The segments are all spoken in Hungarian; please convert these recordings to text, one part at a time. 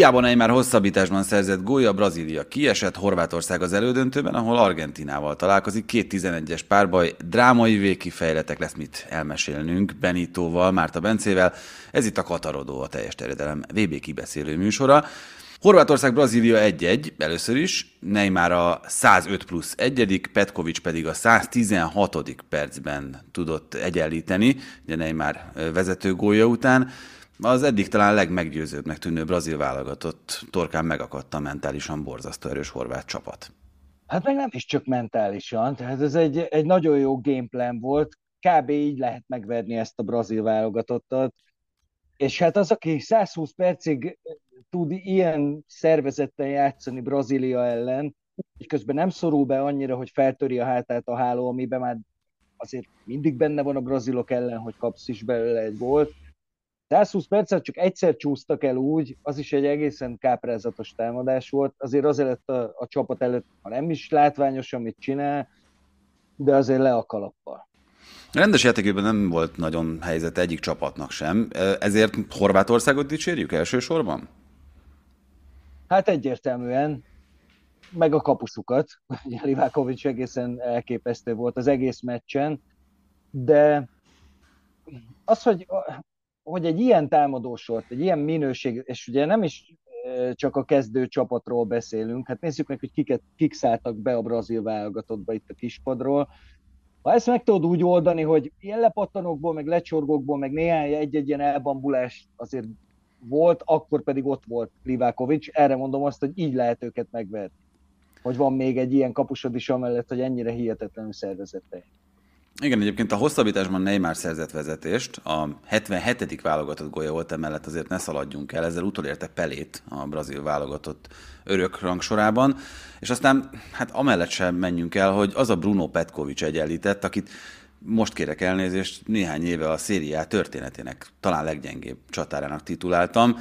Hiába Neymar hosszabbításban szerzett gólya, Brazília kiesett, Horvátország az elődöntőben, ahol Argentinával találkozik. Két 11-es párbaj, drámai végkifejletek lesz mit elmesélnünk Benitóval, Márta Bencével. Ez itt a Katarodó, a teljes terjedelem VB kibeszélő műsora. Horvátország Brazília 1-1, először is, Neymar a 105 plusz 1 Petkovics pedig a 116. percben tudott egyenlíteni, ugye Neymar vezető gólya után az eddig talán legmeggyőzőbbnek tűnő brazil válogatott torkán megakadt a mentálisan borzasztó erős horvát csapat. Hát meg nem is csak mentálisan, tehát ez egy, egy nagyon jó gameplan volt, kb. így lehet megverni ezt a brazil válogatottat, és hát az, aki 120 percig tud ilyen szervezetten játszani Brazília ellen, és közben nem szorul be annyira, hogy feltöri a hátát a háló, amiben már azért mindig benne van a brazilok ellen, hogy kapsz is belőle egy gólt, 120 percet csak egyszer csúsztak el úgy, az is egy egészen káprázatos támadás volt. Azért azért a, a csapat előtt, ha nem is látványos, amit csinál, de azért le a kalappal. A rendes játékében nem volt nagyon helyzet egyik csapatnak sem, ezért Horvátországot dicsérjük elsősorban? Hát egyértelműen, meg a kapuszukat. Livákovics egészen elképesztő volt az egész meccsen, de az, hogy hogy egy ilyen támadósort, egy ilyen minőség, és ugye nem is csak a kezdő csapatról beszélünk, hát nézzük meg, hogy kiket, kik szálltak be a brazil válogatottba itt a kispadról. Ha ezt meg tudod úgy oldani, hogy ilyen lepattanókból, meg lecsorgókból, meg néhány egy-egy ilyen elbambulás azért volt, akkor pedig ott volt Livákovics. Erre mondom azt, hogy így lehet őket megverni. Hogy van még egy ilyen kapusod is amellett, hogy ennyire hihetetlenül szervezett igen, egyébként a hosszabbításban Neymar szerzett vezetést, a 77. válogatott gólya volt emellett, azért ne szaladjunk el, ezzel utolérte Pelét a brazil válogatott örök rangsorában, és aztán hát amellett sem menjünk el, hogy az a Bruno Petkovics egyenlített, akit most kérek elnézést, néhány éve a szériá történetének talán leggyengébb csatárának tituláltam.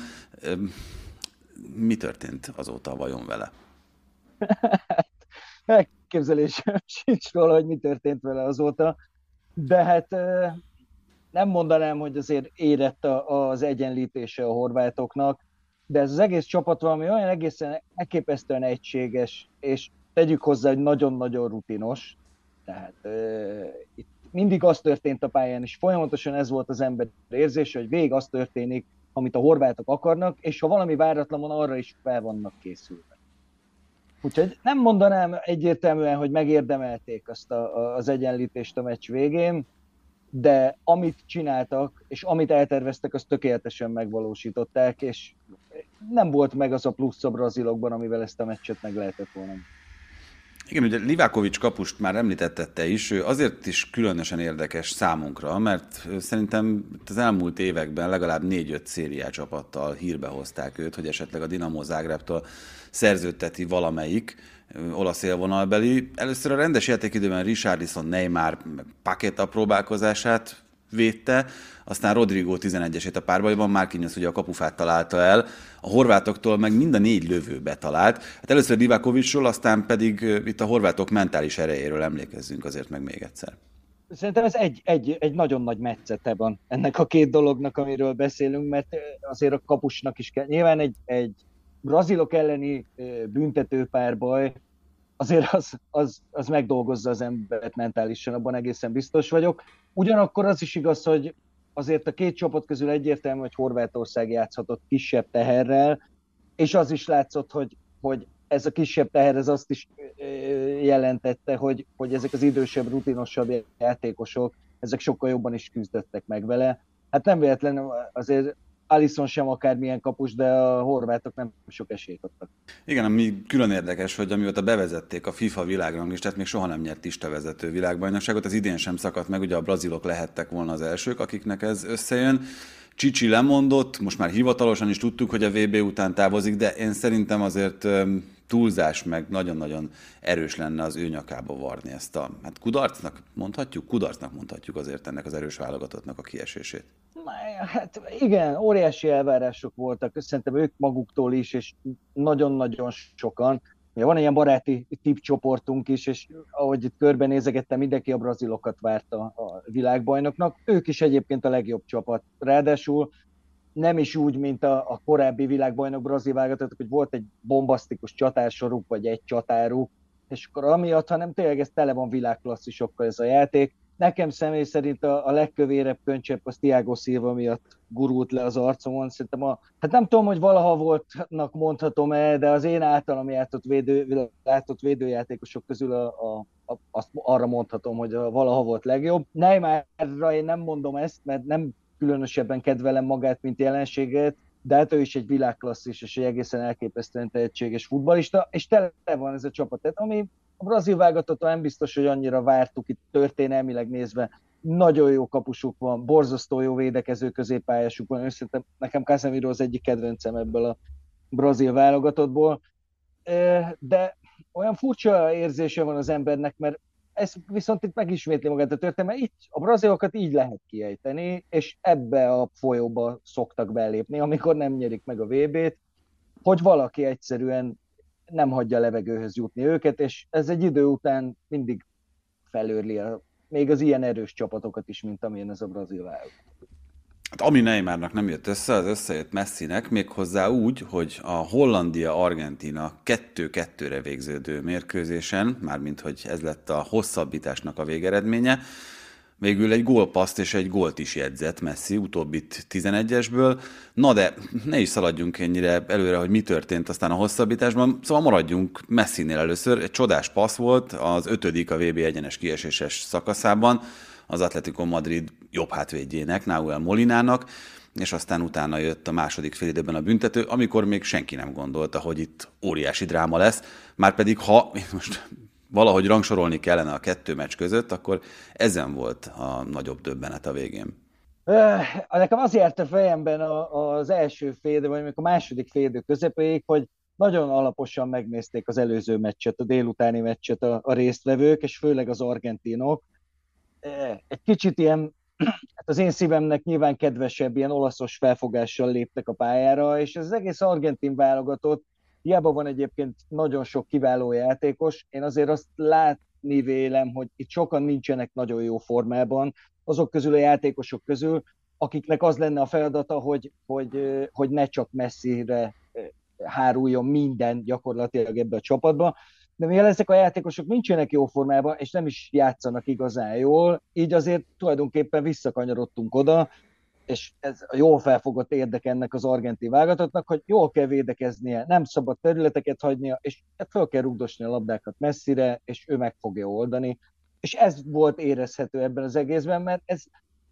Mi történt azóta vajon vele? elképzelésem sincs róla, hogy mi történt vele azóta, de hát nem mondanám, hogy azért érett az egyenlítése a horvátoknak, de ez az egész csapat valami olyan egészen elképesztően egységes, és tegyük hozzá, hogy nagyon-nagyon rutinos, tehát uh, itt mindig az történt a pályán, és folyamatosan ez volt az ember érzése, hogy végig az történik, amit a horvátok akarnak, és ha valami váratlan van, arra is fel vannak készülve. Úgyhogy nem mondanám egyértelműen, hogy megérdemelték azt a, az egyenlítést a meccs végén, de amit csináltak, és amit elterveztek, azt tökéletesen megvalósították, és nem volt meg az a plusz a brazilokban, amivel ezt a meccset meg lehetett volna. Igen, ugye Livákovics kapust már említette is, ő azért is különösen érdekes számunkra, mert szerintem az elmúlt években legalább négy-öt szériá csapattal hírbe hozták őt, hogy esetleg a Dinamo Zágrábtól szerződteti valamelyik olasz élvonalbeli. Először a rendes játékidőben Richardson, Neymar, Paketa próbálkozását védte, aztán Rodrigo 11-esét a párbajban, Márkinyosz ugye a kapufát találta el, a horvátoktól meg mind a négy lövő betalált. Hát először Divakovicsról, aztán pedig itt a horvátok mentális erejéről emlékezzünk azért meg még egyszer. Szerintem ez egy, egy, egy nagyon nagy metszete van ennek a két dolognak, amiről beszélünk, mert azért a kapusnak is kell. Nyilván egy, egy brazilok elleni büntetőpárbaj, azért az, az, az megdolgozza az emberet mentálisan, abban egészen biztos vagyok. Ugyanakkor az is igaz, hogy azért a két csapat közül egyértelmű, hogy Horvátország játszhatott kisebb teherrel, és az is látszott, hogy, hogy ez a kisebb teher ez azt is jelentette, hogy, hogy ezek az idősebb, rutinosabb játékosok, ezek sokkal jobban is küzdöttek meg vele. Hát nem véletlenül azért Alisson sem akármilyen kapus, de a horvátok nem sok esélyt adtak. Igen, ami külön érdekes, hogy amióta bevezették a FIFA világranglistát, még soha nem nyert Ista vezető világbajnokságot, az idén sem szakadt meg, ugye a brazilok lehettek volna az elsők, akiknek ez összejön. Csicsi lemondott, most már hivatalosan is tudtuk, hogy a VB után távozik, de én szerintem azért túlzás, meg nagyon-nagyon erős lenne az ő nyakába varni ezt a, hát kudarcnak mondhatjuk? Kudarcnak mondhatjuk azért ennek az erős válogatottnak a kiesését. Hát igen, óriási elvárások voltak, szerintem ők maguktól is, és nagyon-nagyon sokan. Ugye van ilyen baráti tipcsoportunk is, és ahogy itt körbenézegettem, mindenki a brazilokat várta a világbajnoknak. Ők is egyébként a legjobb csapat. Ráadásul nem is úgy, mint a, a korábbi világbajnok brazil válogatott, hogy volt egy bombasztikus csatársoruk, vagy egy csatáruk, és akkor amiatt, hanem tényleg ez tele van világklasszisokkal ez a játék. Nekem személy szerint a, a legkövérebb köncsepp az Tiago Silva miatt gurult le az arcomon. Szerintem a, hát nem tudom, hogy valaha voltnak mondhatom el, de az én általam játott, védő, játott védőjátékosok közül a, a, a, azt arra mondhatom, hogy a valaha volt legjobb. Neymarra én nem mondom ezt, mert nem különösebben kedvelem magát, mint jelenséget, de hát ő is egy világklasszis és egy egészen elképesztően tehetséges futbalista, és tele van ez a csapat. Tehát ami a brazil válogatott nem biztos, hogy annyira vártuk itt történelmileg nézve. Nagyon jó kapusuk van, borzasztó jó védekező középpályásuk van. Őszintén nekem Casemiro az egyik kedvencem ebből a brazil válogatottból. De olyan furcsa érzése van az embernek, mert ez viszont itt megismétli magát a történet, itt a brazilokat így lehet kiejteni, és ebbe a folyóba szoktak belépni, amikor nem nyerik meg a VB-t, hogy valaki egyszerűen nem hagyja levegőhöz jutni őket, és ez egy idő után mindig felőrli a, még az ilyen erős csapatokat is, mint amilyen ez a brazil válogatott. Hát ami Neymarnak nem jött össze, az összejött Messinek, méghozzá úgy, hogy a Hollandia-Argentina 2-2-re végződő mérkőzésen, mármint hogy ez lett a hosszabbításnak a végeredménye, végül egy gólpaszt és egy gólt is jegyzett Messi, utóbbit 11-esből. Na de ne is szaladjunk ennyire előre, hogy mi történt aztán a hosszabbításban, szóval maradjunk Messinél először. Egy csodás passz volt az ötödik a VB egyenes kieséses szakaszában, az Atletico Madrid jobb hátvédjének, Nahuel Molinának, és aztán utána jött a második fél időben a büntető, amikor még senki nem gondolta, hogy itt óriási dráma lesz, már pedig ha most valahogy rangsorolni kellene a kettő meccs között, akkor ezen volt a nagyobb döbbenet a végén. Nekem az járt a fejemben az első fél, vagy még a második fél közepéig, hogy nagyon alaposan megnézték az előző meccset, a délutáni meccset a, a résztvevők, és főleg az argentinok, egy kicsit ilyen, hát az én szívemnek nyilván kedvesebb, ilyen olaszos felfogással léptek a pályára, és ez az egész argentin válogatott, hiába van egyébként nagyon sok kiváló játékos, én azért azt látni vélem, hogy itt sokan nincsenek nagyon jó formában, azok közül a játékosok közül, akiknek az lenne a feladata, hogy, hogy, hogy ne csak messzire háruljon minden gyakorlatilag ebbe a csapatba, de mivel ezek a játékosok nincsenek jó formában, és nem is játszanak igazán jól, így azért tulajdonképpen visszakanyarodtunk oda, és ez a jól felfogott érdek ennek az argentin válogatottnak, hogy jól kell védekeznie, nem szabad területeket hagynia, és fel kell rugdosni a labdákat messzire, és ő meg fogja oldani. És ez volt érezhető ebben az egészben, mert ez,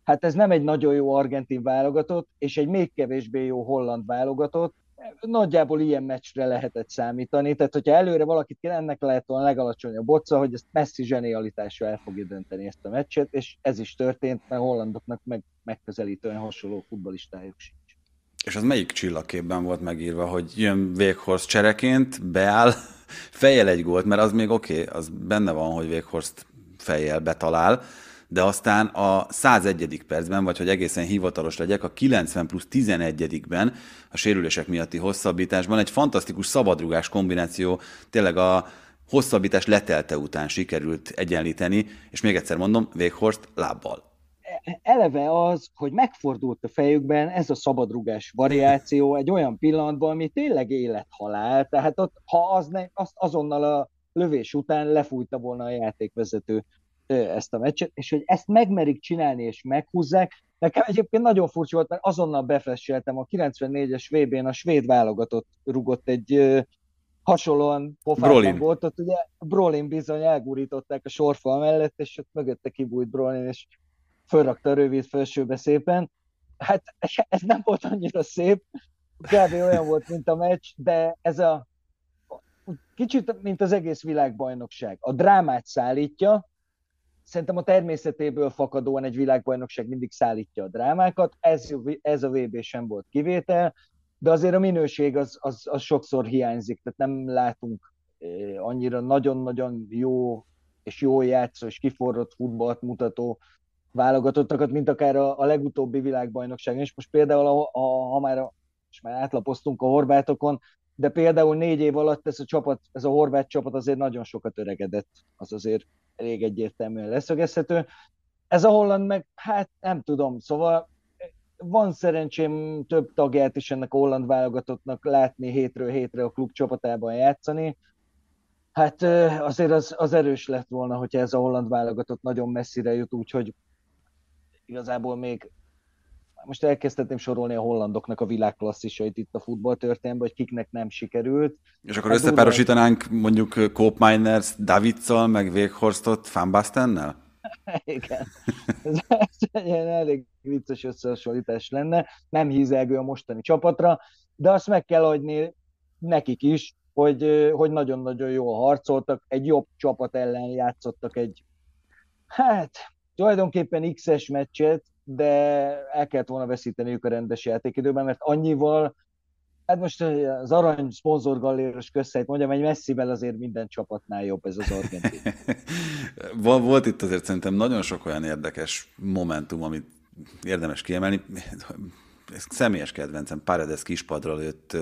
hát ez nem egy nagyon jó argentin válogatott, és egy még kevésbé jó holland válogatott, nagyjából ilyen meccsre lehetett számítani, tehát hogyha előre valakit kéne, ennek lehet volna legalacsonyabb bocca, hogy ezt messzi zsenialitásra el fogja dönteni ezt a meccset, és ez is történt, mert hollandoknak meg megközelítően hasonló futbalistájuk sincs. És az melyik csillagképben volt megírva, hogy jön Véghorst csereként, beáll, fejjel egy gólt, mert az még oké, okay, az benne van, hogy Véghorst fejjel betalál, de aztán a 101. percben, vagy hogy egészen hivatalos legyek, a 90 plusz 11-ben a sérülések miatti hosszabbításban egy fantasztikus szabadrugás kombináció tényleg a hosszabbítás letelte után sikerült egyenlíteni, és még egyszer mondom, Véghorst lábbal. Eleve az, hogy megfordult a fejükben ez a szabadrugás variáció egy olyan pillanatban, ami tényleg élethalál, tehát ott, ha az ne, azt azonnal a lövés után lefújta volna a játékvezető ezt a meccset, és hogy ezt megmerik csinálni és meghúzzák, Nekem egyébként nagyon furcsa volt, mert azonnal befesseltem a 94-es VB-n a svéd válogatott rugott egy hasonlóan pofátlan volt, ott ugye Brolin bizony elgurították a sorfal mellett, és ott mögötte kibújt Brolin, és fölrakta a rövid felsőbe szépen. Hát ez nem volt annyira szép, kb. olyan volt, mint a meccs, de ez a kicsit, mint az egész világbajnokság. A drámát szállítja, szerintem a természetéből fakadóan egy világbajnokság mindig szállítja a drámákat, ez, ez a VB sem volt kivétel, de azért a minőség az, az, az sokszor hiányzik, tehát nem látunk eh, annyira nagyon-nagyon jó és jó játszó és kiforrott futballt mutató válogatottakat, mint akár a, a legutóbbi világbajnokságon. És most például, a, a, ha már, a, most már átlapoztunk a horvátokon, de például négy év alatt ez a csapat, ez a horvát csapat azért nagyon sokat öregedett, az azért elég egyértelműen leszögezhető. Ez a holland meg, hát nem tudom, szóval van szerencsém több tagját is ennek a holland válogatottnak látni hétről hétre a klub csapatában játszani. Hát azért az, az erős lett volna, hogyha ez a holland válogatott nagyon messzire jut, úgyhogy igazából még most elkezdhetném sorolni a hollandoknak a világklasszisait itt a futballtörténetben, hogy kiknek nem sikerült. És akkor hát összepárosítanánk mondjuk Cope Miners Davidszal, meg Weghorsztot Van Bastennel? Igen. Ez, ez egy elég vicces összehasonlítás lenne. Nem hízelgő a mostani csapatra, de azt meg kell adni nekik is, hogy, hogy nagyon-nagyon jól harcoltak, egy jobb csapat ellen játszottak egy, hát tulajdonképpen X-es meccset, de el kellett volna veszíteniük a rendes játékidőben, mert annyival, hát most az arany szponzorgalléros közszeit mondjam, egy messzivel azért minden csapatnál jobb ez az argentin. Volt itt azért szerintem nagyon sok olyan érdekes momentum, amit érdemes kiemelni. Személyes kedvencem, Paredes kispadra lőtt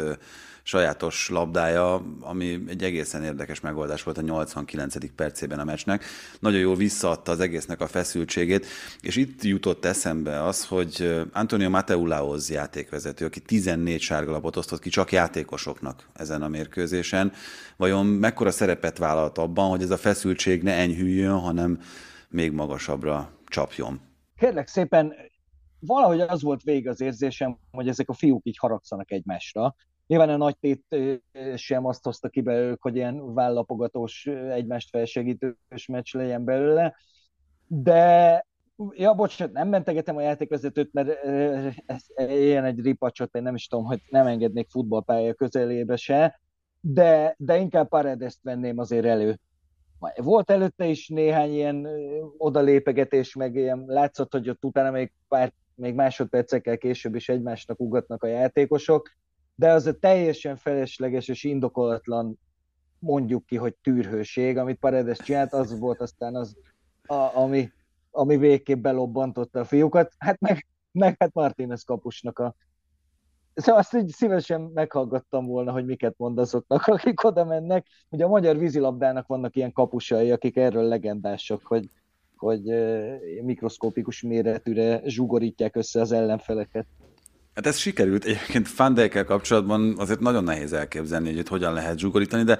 sajátos labdája, ami egy egészen érdekes megoldás volt a 89. percében a meccsnek. Nagyon jól visszaadta az egésznek a feszültségét, és itt jutott eszembe az, hogy Antonio Mateulaoz játékvezető, aki 14 sárgalapot osztott ki csak játékosoknak ezen a mérkőzésen, vajon mekkora szerepet vállalt abban, hogy ez a feszültség ne enyhüljön, hanem még magasabbra csapjon? Kérlek szépen, valahogy az volt végig az érzésem, hogy ezek a fiúk így haragszanak egymásra, Nyilván a nagy tét sem azt hozta ki belőlük, hogy ilyen vállapogatós, egymást felsegítős meccs legyen belőle, de ja, bocsánat, nem mentegetem a játékvezetőt, mert ez ilyen egy ripacsot, én nem is tudom, hogy nem engednék futballpálya közelébe se, de, de inkább Paredes-t venném azért elő. Volt előtte is néhány ilyen odalépegetés, meg ilyen látszott, hogy ott utána még pár még másodpercekkel később is egymásnak ugatnak a játékosok, de az a teljesen felesleges és indokolatlan mondjuk ki, hogy tűrhőség, amit Paredes csinált, az volt aztán az, a, ami, ami végképp belobbantotta a fiúkat, hát meg, meg hát Martínez kapusnak a Szóval azt így szívesen meghallgattam volna, hogy miket mond azoknak, akik oda mennek. Ugye a magyar vízilabdának vannak ilyen kapusai, akik erről legendások, hogy, hogy mikroszkópikus méretűre zsugorítják össze az ellenfeleket. Hát ez sikerült. Egyébként Fandelkel kapcsolatban azért nagyon nehéz elképzelni, hogy itt hogyan lehet zsugorítani, de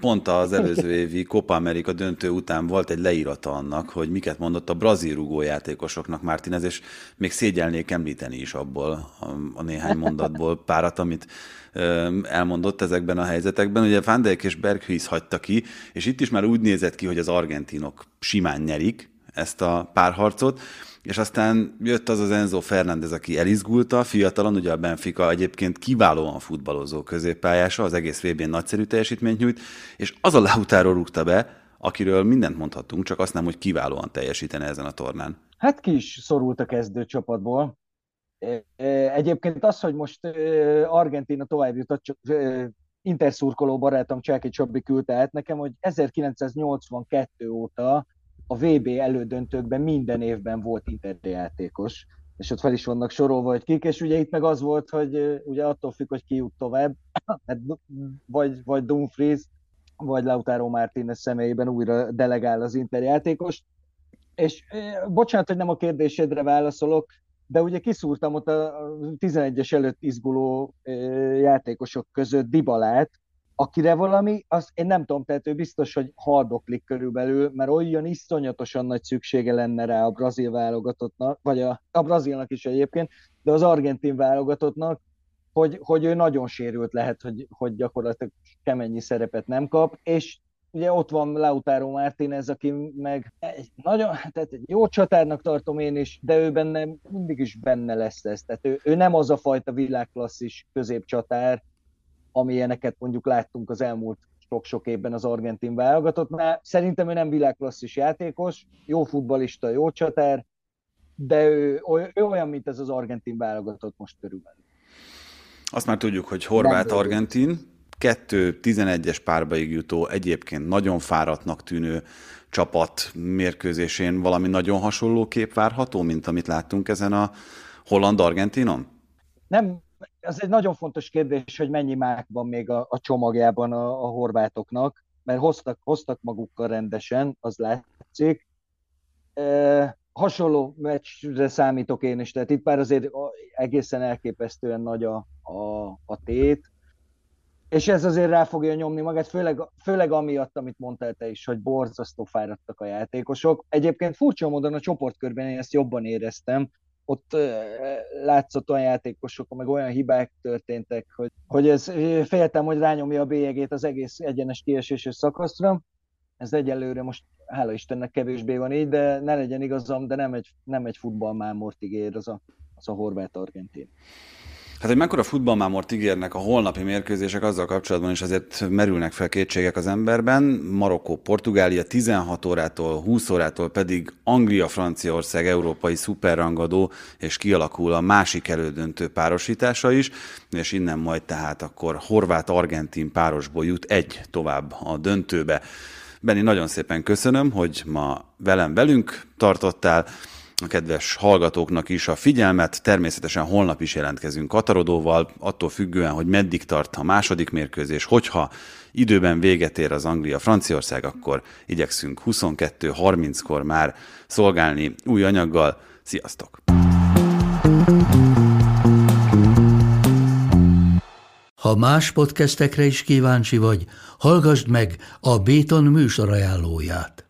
pont az előző évi Copa America döntő után volt egy leírata annak, hogy miket mondott a brazil rugó játékosoknak Martinez, és még szégyelnék említeni is abból a, néhány mondatból párat, amit elmondott ezekben a helyzetekben. Ugye Van Dijk és Berghuis hagyta ki, és itt is már úgy nézett ki, hogy az argentinok simán nyerik ezt a párharcot, és aztán jött az az Enzo Fernández, aki elizgulta, fiatalon, ugye a Benfica egyébként kiválóan futballozó középpályása, az egész vb n nagyszerű teljesítményt nyújt, és az a Lautaro rúgta be, akiről mindent mondhatunk, csak azt nem, hogy kiválóan teljesítene ezen a tornán. Hát ki is szorult a kezdő csapatból. E, e, egyébként az, hogy most e, Argentina tovább jutott, csak interszurkoló barátom Csáki Csabi küldte át nekem, hogy 1982 óta a VB elődöntőkben minden évben volt interjátékos, és ott fel is vannak sorolva, hogy kik, és ugye itt meg az volt, hogy ugye attól függ, hogy ki jut tovább, hát vagy, vagy Dumfries, vagy Lautaro Martínez személyében újra delegál az interjátékos. És bocsánat, hogy nem a kérdésedre válaszolok, de ugye kiszúrtam ott a 11-es előtt izguló játékosok között Dibalát, akire valami, az én nem tudom, tehát ő biztos, hogy hardoklik körülbelül, mert olyan iszonyatosan nagy szüksége lenne rá a brazil válogatottnak, vagy a, a brazilnak is egyébként, de az argentin válogatottnak, hogy, hogy ő nagyon sérült lehet, hogy, hogy gyakorlatilag kemennyi szerepet nem kap, és ugye ott van Lautaro Martínez, aki meg egy nagyon, tehát egy jó csatárnak tartom én is, de ő benne mindig is benne lesz ez. Tehát ő, ő nem az a fajta világklasszis középcsatár, amilyeneket mondjuk láttunk az elmúlt sok-sok évben az argentin válogatottnál. Szerintem ő nem világklasszis játékos, jó futbalista, jó csatár, de ő, ő olyan, mint ez az argentin válogatott most körülbelül. Azt már tudjuk, hogy horvát-argentin, kettő 11-es párbaig jutó, egyébként nagyon fáradtnak tűnő csapat mérkőzésén valami nagyon hasonló kép várható, mint amit láttunk ezen a holland-argentinon? Nem, ez egy nagyon fontos kérdés, hogy mennyi mák van még a, a csomagjában a, a horvátoknak, mert hoztak, hoztak magukkal rendesen, az látszik. E, hasonló meccsre számítok én is, tehát itt már azért egészen elképesztően nagy a, a, a tét, és ez azért rá fogja nyomni magát, főleg, főleg amiatt, amit mondtál te is, hogy borzasztó fáradtak a játékosok. Egyébként furcsa módon a csoportkörben én ezt jobban éreztem, ott látszott olyan játékosok, meg olyan hibák történtek, hogy, hogy ez féltem, hogy rányomja a bélyegét az egész egyenes kieséses szakaszra. Ez egyelőre most hála Istennek kevésbé van így, de ne legyen igazam, de nem egy, nem egy futballmámort ígér az a, az a horvát-argentin. Hát, hogy mekkora futballmámort ígérnek a holnapi mérkőzések, azzal kapcsolatban is azért merülnek fel kétségek az emberben. Marokkó, Portugália 16 órától, 20 órától pedig Anglia, Franciaország európai szuperrangadó, és kialakul a másik elődöntő párosítása is, és innen majd tehát akkor horvát-argentin párosból jut egy tovább a döntőbe. Benni, nagyon szépen köszönöm, hogy ma velem velünk tartottál a kedves hallgatóknak is a figyelmet. Természetesen holnap is jelentkezünk Katarodóval, attól függően, hogy meddig tart a második mérkőzés. Hogyha időben véget ér az Anglia-Franciaország, akkor igyekszünk 22.30-kor már szolgálni új anyaggal. Sziasztok! Ha más podcastekre is kíváncsi vagy, hallgassd meg a Béton műsor ajánlóját.